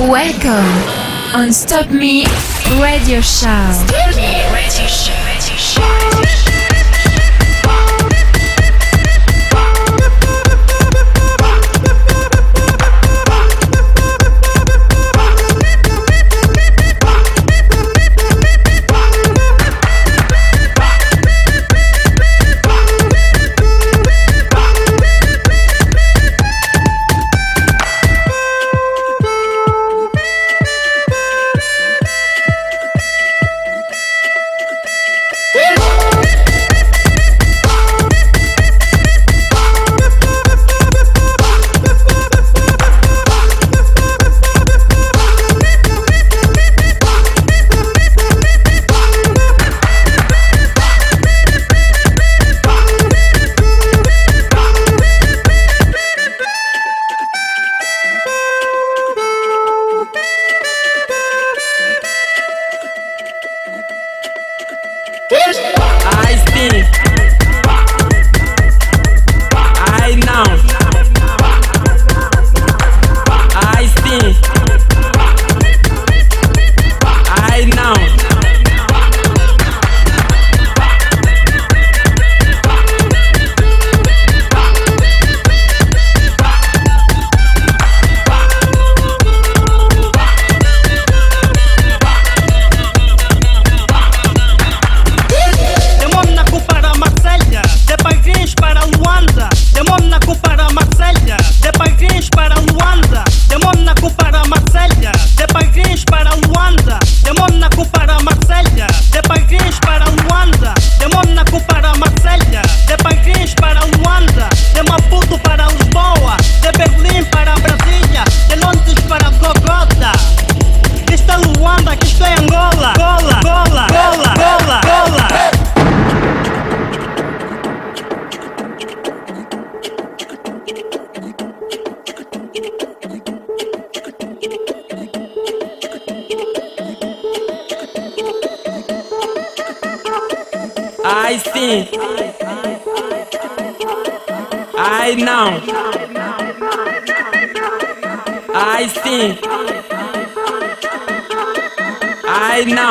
Welcome on Stop Me Radio Show. Stop Me Radio Show.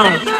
down.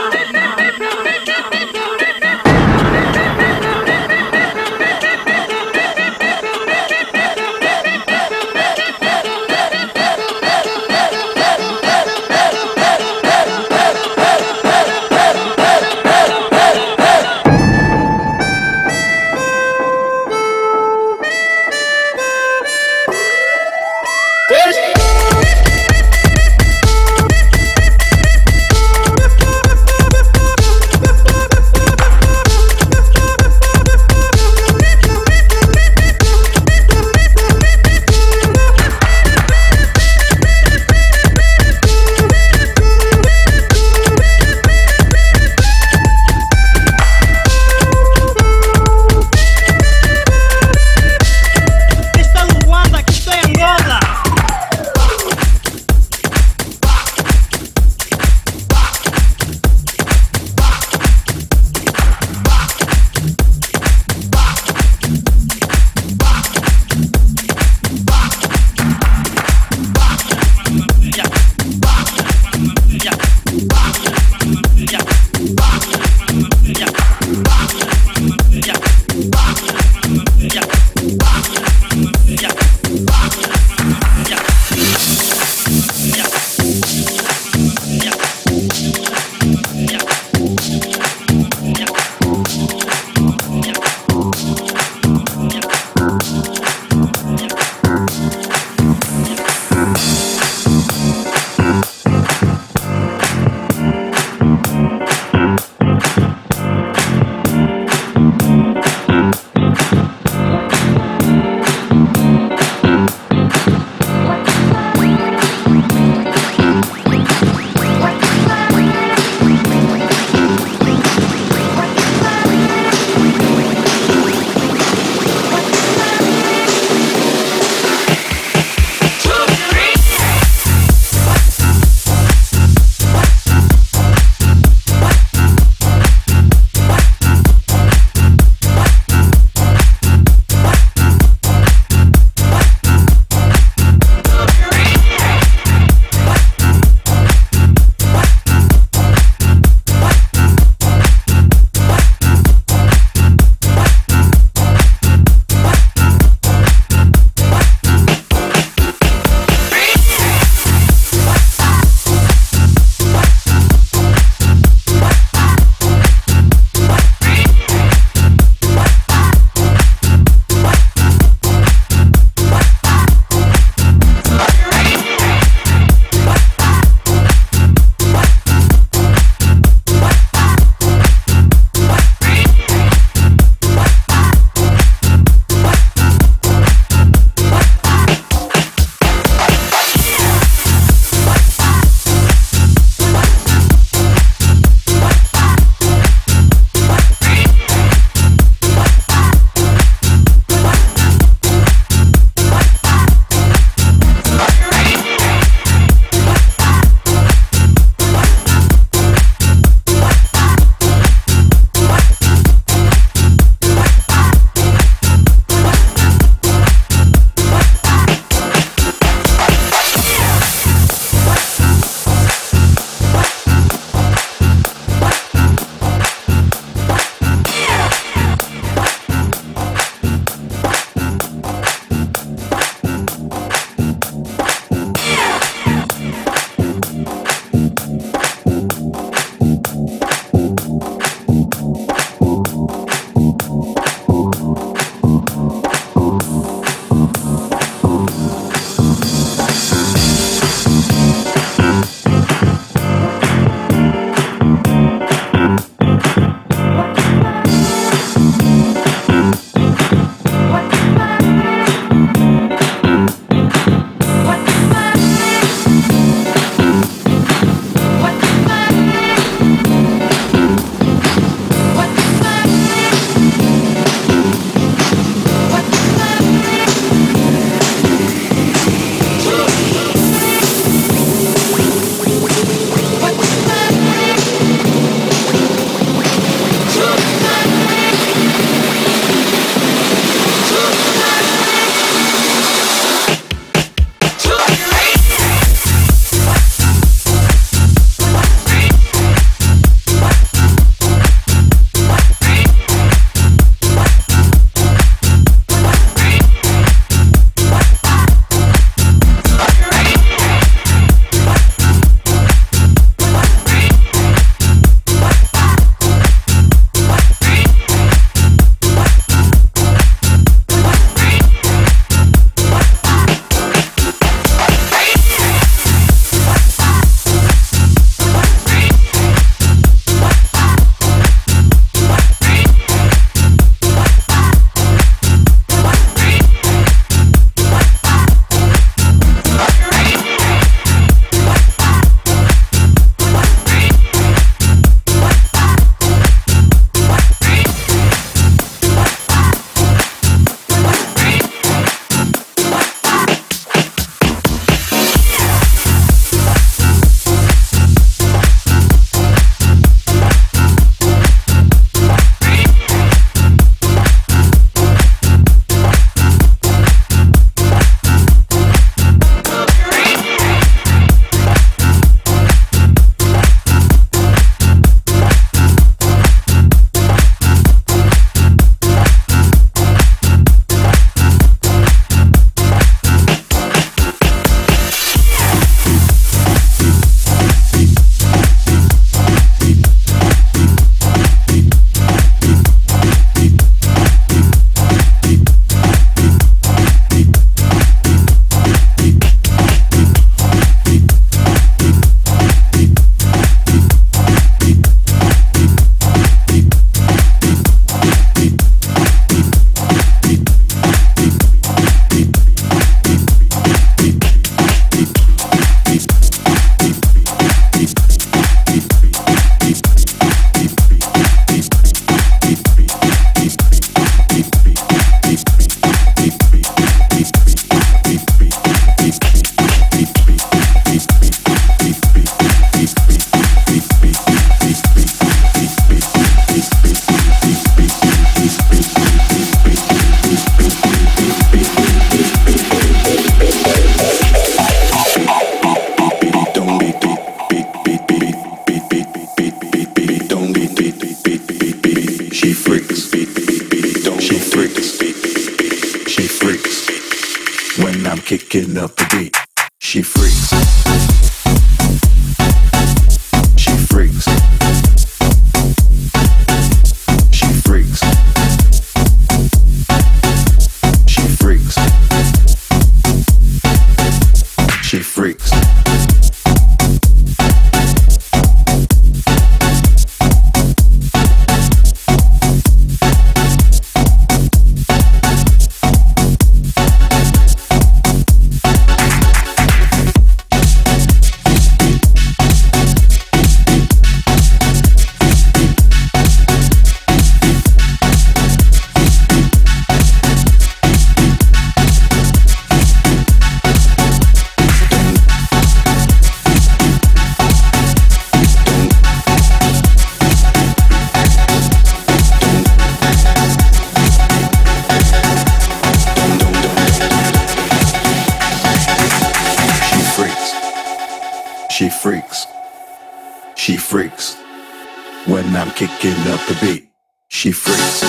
When I'm kicking up the beat, she freaks.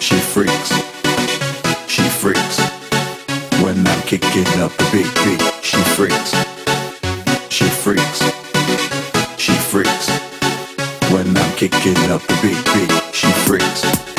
She freaks. She freaks. When I'm kicking up the beat, beat, she freaks. She freaks. She freaks. When I'm kicking up the beat, beat, she freaks.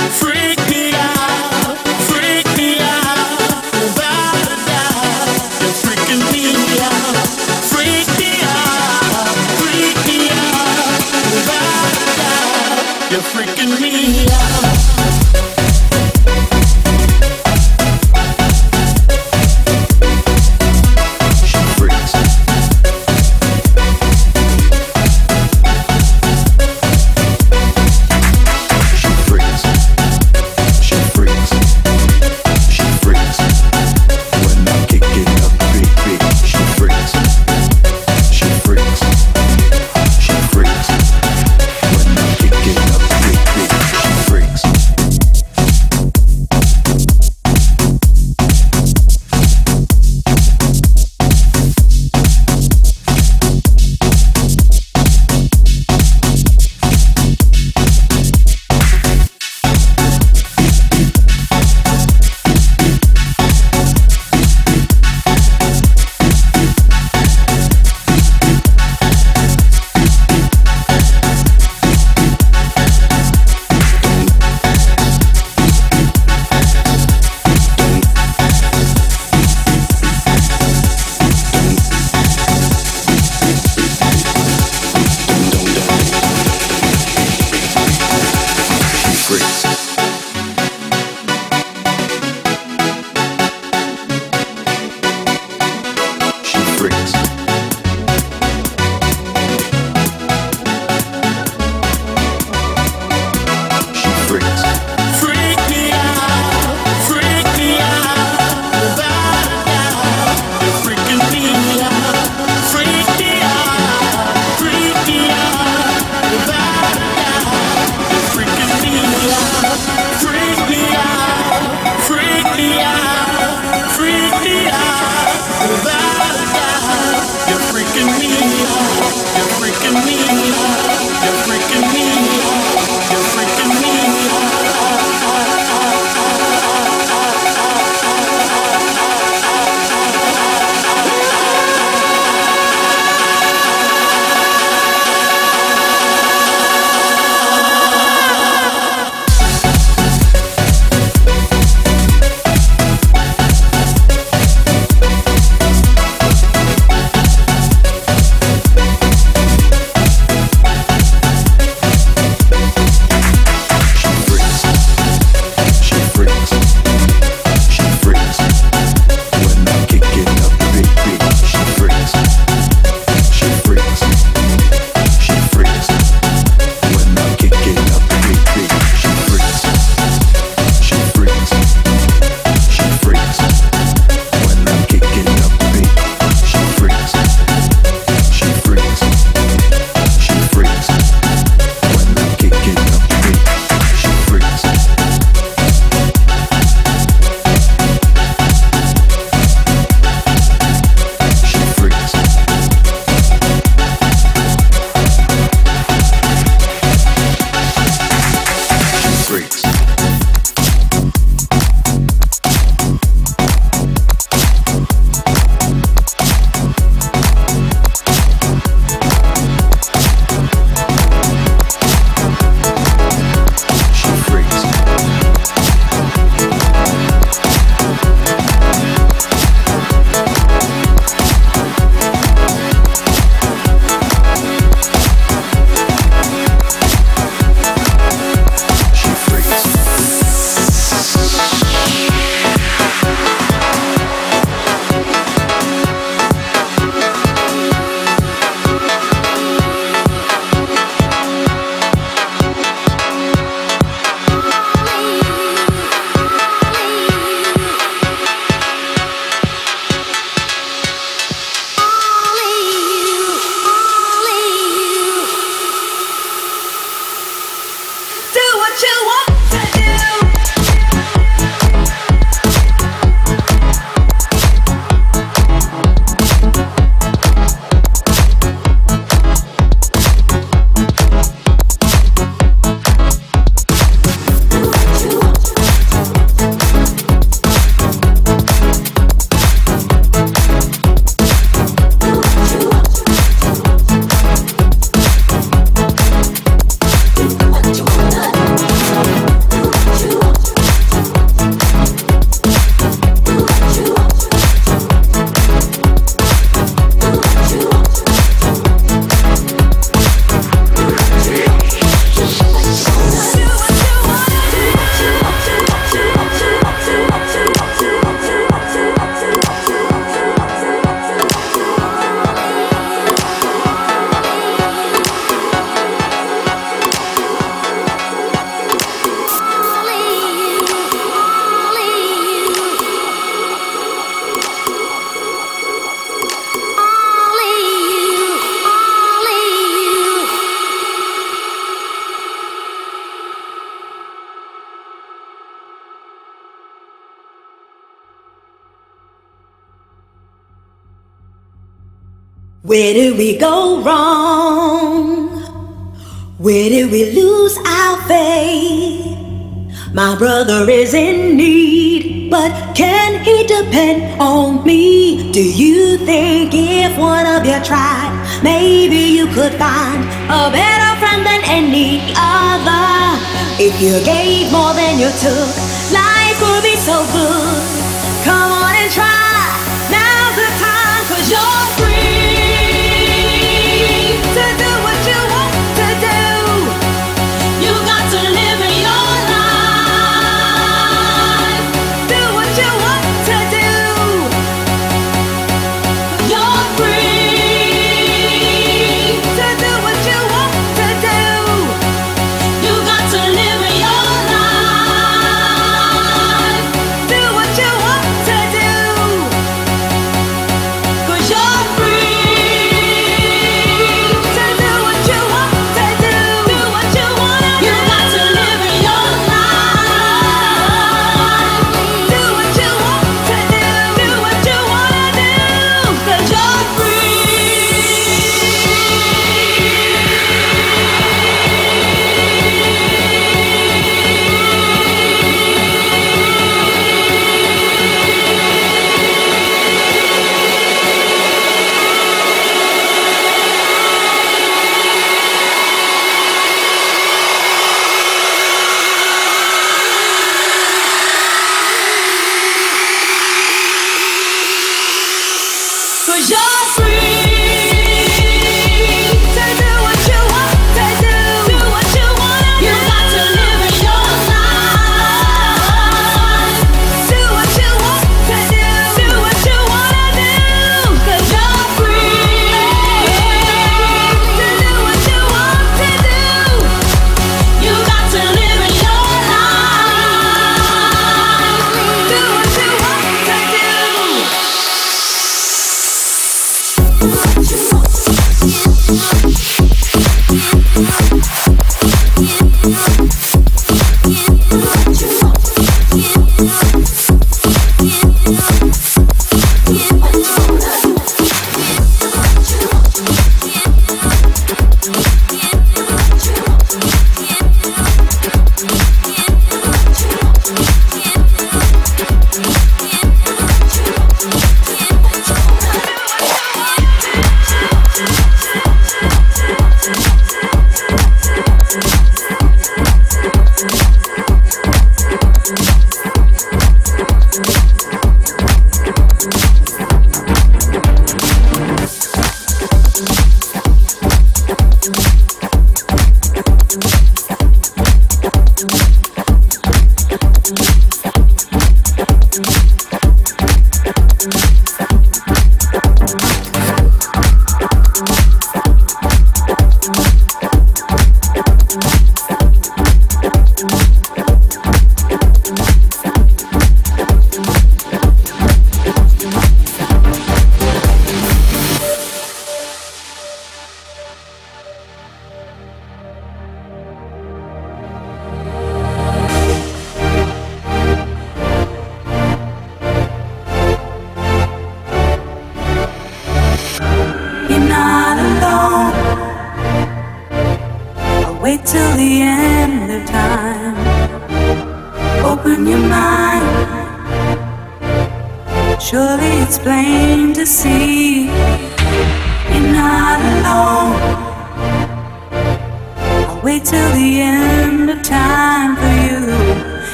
Where do we go wrong? Where do we lose our faith? My brother is in need, but can he depend on me? Do you think if one of you tried, maybe you could find a better friend than any other? If you gave more than you took, life would be so good. Come on and try, now's the time, cause you're